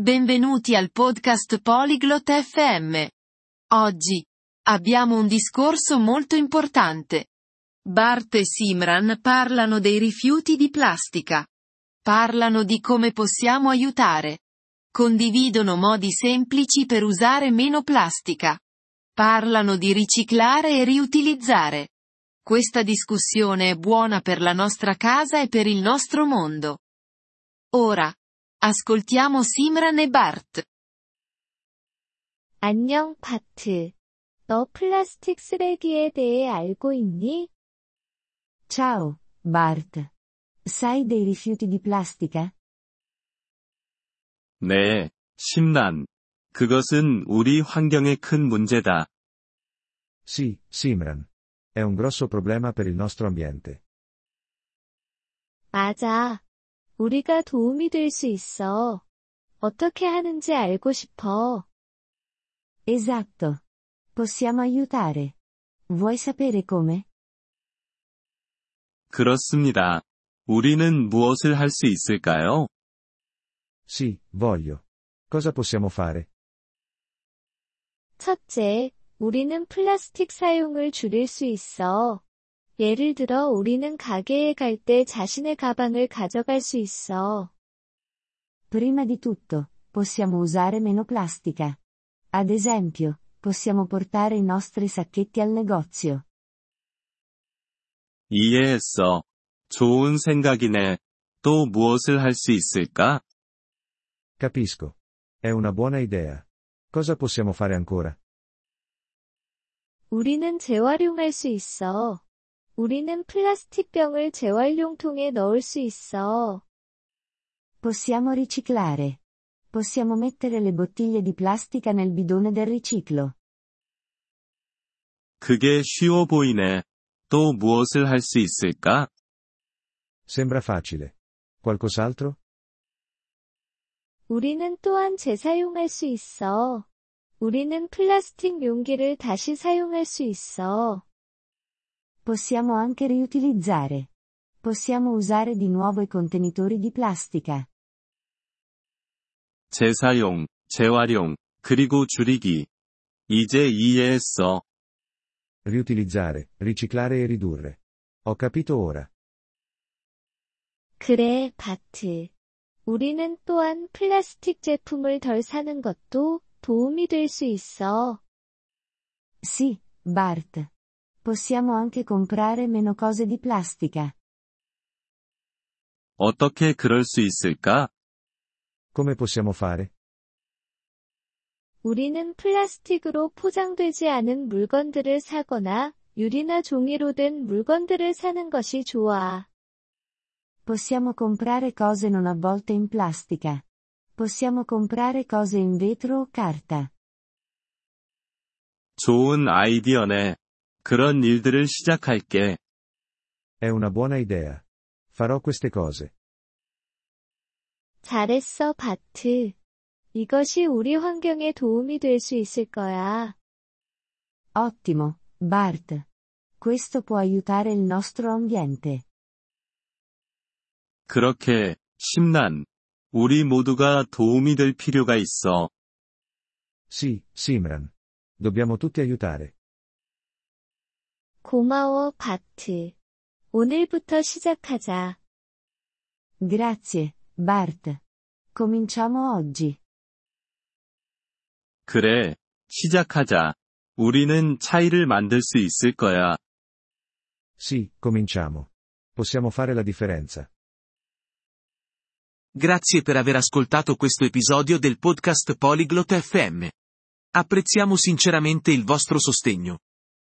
Benvenuti al podcast Polyglot FM. Oggi abbiamo un discorso molto importante. Bart e Simran parlano dei rifiuti di plastica. Parlano di come possiamo aiutare. Condividono modi semplici per usare meno plastica. Parlano di riciclare e riutilizzare. Questa discussione è buona per la nostra casa e per il nostro mondo. Ora, ascoltiamo Simran e Bart. 안녕, 바트. 너 플라스틱 쓰레기에 대해 알고 있니? Ciao, Bart. Sai dei rifiuti di plastica? 네, 심란. 그것은 우리 환경에 큰 문제다. Sì, Simran. È un grosso problema per il nostro ambiente. 맞아. 우리가 도움이 될 수 있어. 어떻게 하는지 알고 싶어. Esatto. Possiamo aiutare. Vuoi sapere come? 그렇습니다. 우리는 무엇을 할 수 있을까요? Sì, voglio. Cosa possiamo fare? 첫째, 우리는 플라스틱 사용을 줄일 수 있어. 예를 들어 우리는 가게에 갈 때 자신의 가방을 가져갈 수 있어. Prima di tutto, possiamo usare meno plastica. Ad esempio, possiamo portare i nostri sacchetti al negozio. 이해했어. 좋은 생각이네. 또 무엇을 할 수 있을까? Capisco. È una buona idea. Cosa possiamo fare ancora? 우리는 재활용할 수 있어. 우리는 플라스틱 병을 재활용통에 넣을 수 있어. Possiamo riciclare. Possiamo mettere le bottiglie di plastica nel bidone del riciclo. 그게 쉬워 보이네. 또 무엇을 할 수 있을까? Sembra facile. Qualcos'altro? 우리는 또한 재사용할 수 있어. 우리는 플라스틱 용기를 다시 사용할 수 있어. Possiamo anche riutilizzare. Possiamo usare di nuovo i contenitori di plastica. 재사용, 재활용, 그리고 줄이기. 이제 이해했어. Riutilizzare, riciclare e ridurre. Ho capito ora. 그래, 바트. 우리는 또한 플라스틱 제품을 덜 사는 것도 도움이 될 수 있어. Sì, Bart. Possiamo anche comprare meno cose di plastica. 어떻게 그럴 수 있을까? Come possiamo fare? 우리는 플라스틱으로 포장되지 않은 물건들을 사거나 유리나 종이로 된 물건들을 사는 것이 좋아. Possiamo comprare cose non avvolte in plastica. Possiamo comprare cose in vetro o carta. 좋은 아이디어네. 그런 일들을 시작할게. È una buona idea. Farò queste cose. 잘했어, 바트. 이것이 우리 환경에 도움이 될 수 있을 거야. Ottimo, Bart. Questo può aiutare il nostro ambiente. 그렇게, 심란. 우리 모두가 도움이 될 필요가 있어. Sì, Simran. Dobbiamo tutti aiutare. 고마워, 바트. 오늘부터 시작하자. Grazie, Bart. Cominciamo oggi. 그래, 시작하자. 우리는 차이를 만들 수 있을 거야. Sì, cominciamo. Possiamo fare la differenza. Grazie per aver ascoltato questo episodio del podcast Polyglot FM. Apprezziamo sinceramente il vostro sostegno.